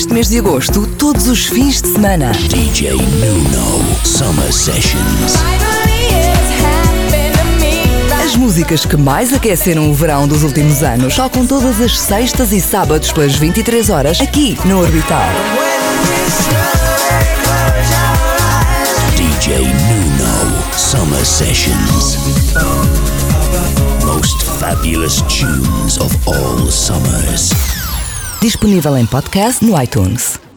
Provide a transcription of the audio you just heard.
este mês de agosto, todos os fins de semana. DJ Nuno Summer Sessions. As músicas que mais aqueceram o verão dos últimos anos tocam todas as sextas e sábados pelas 23 horas aqui no Orbital. DJ Nuno Summer Sessions. Most fabulous tunes of all summers. Disponível em podcast no iTunes.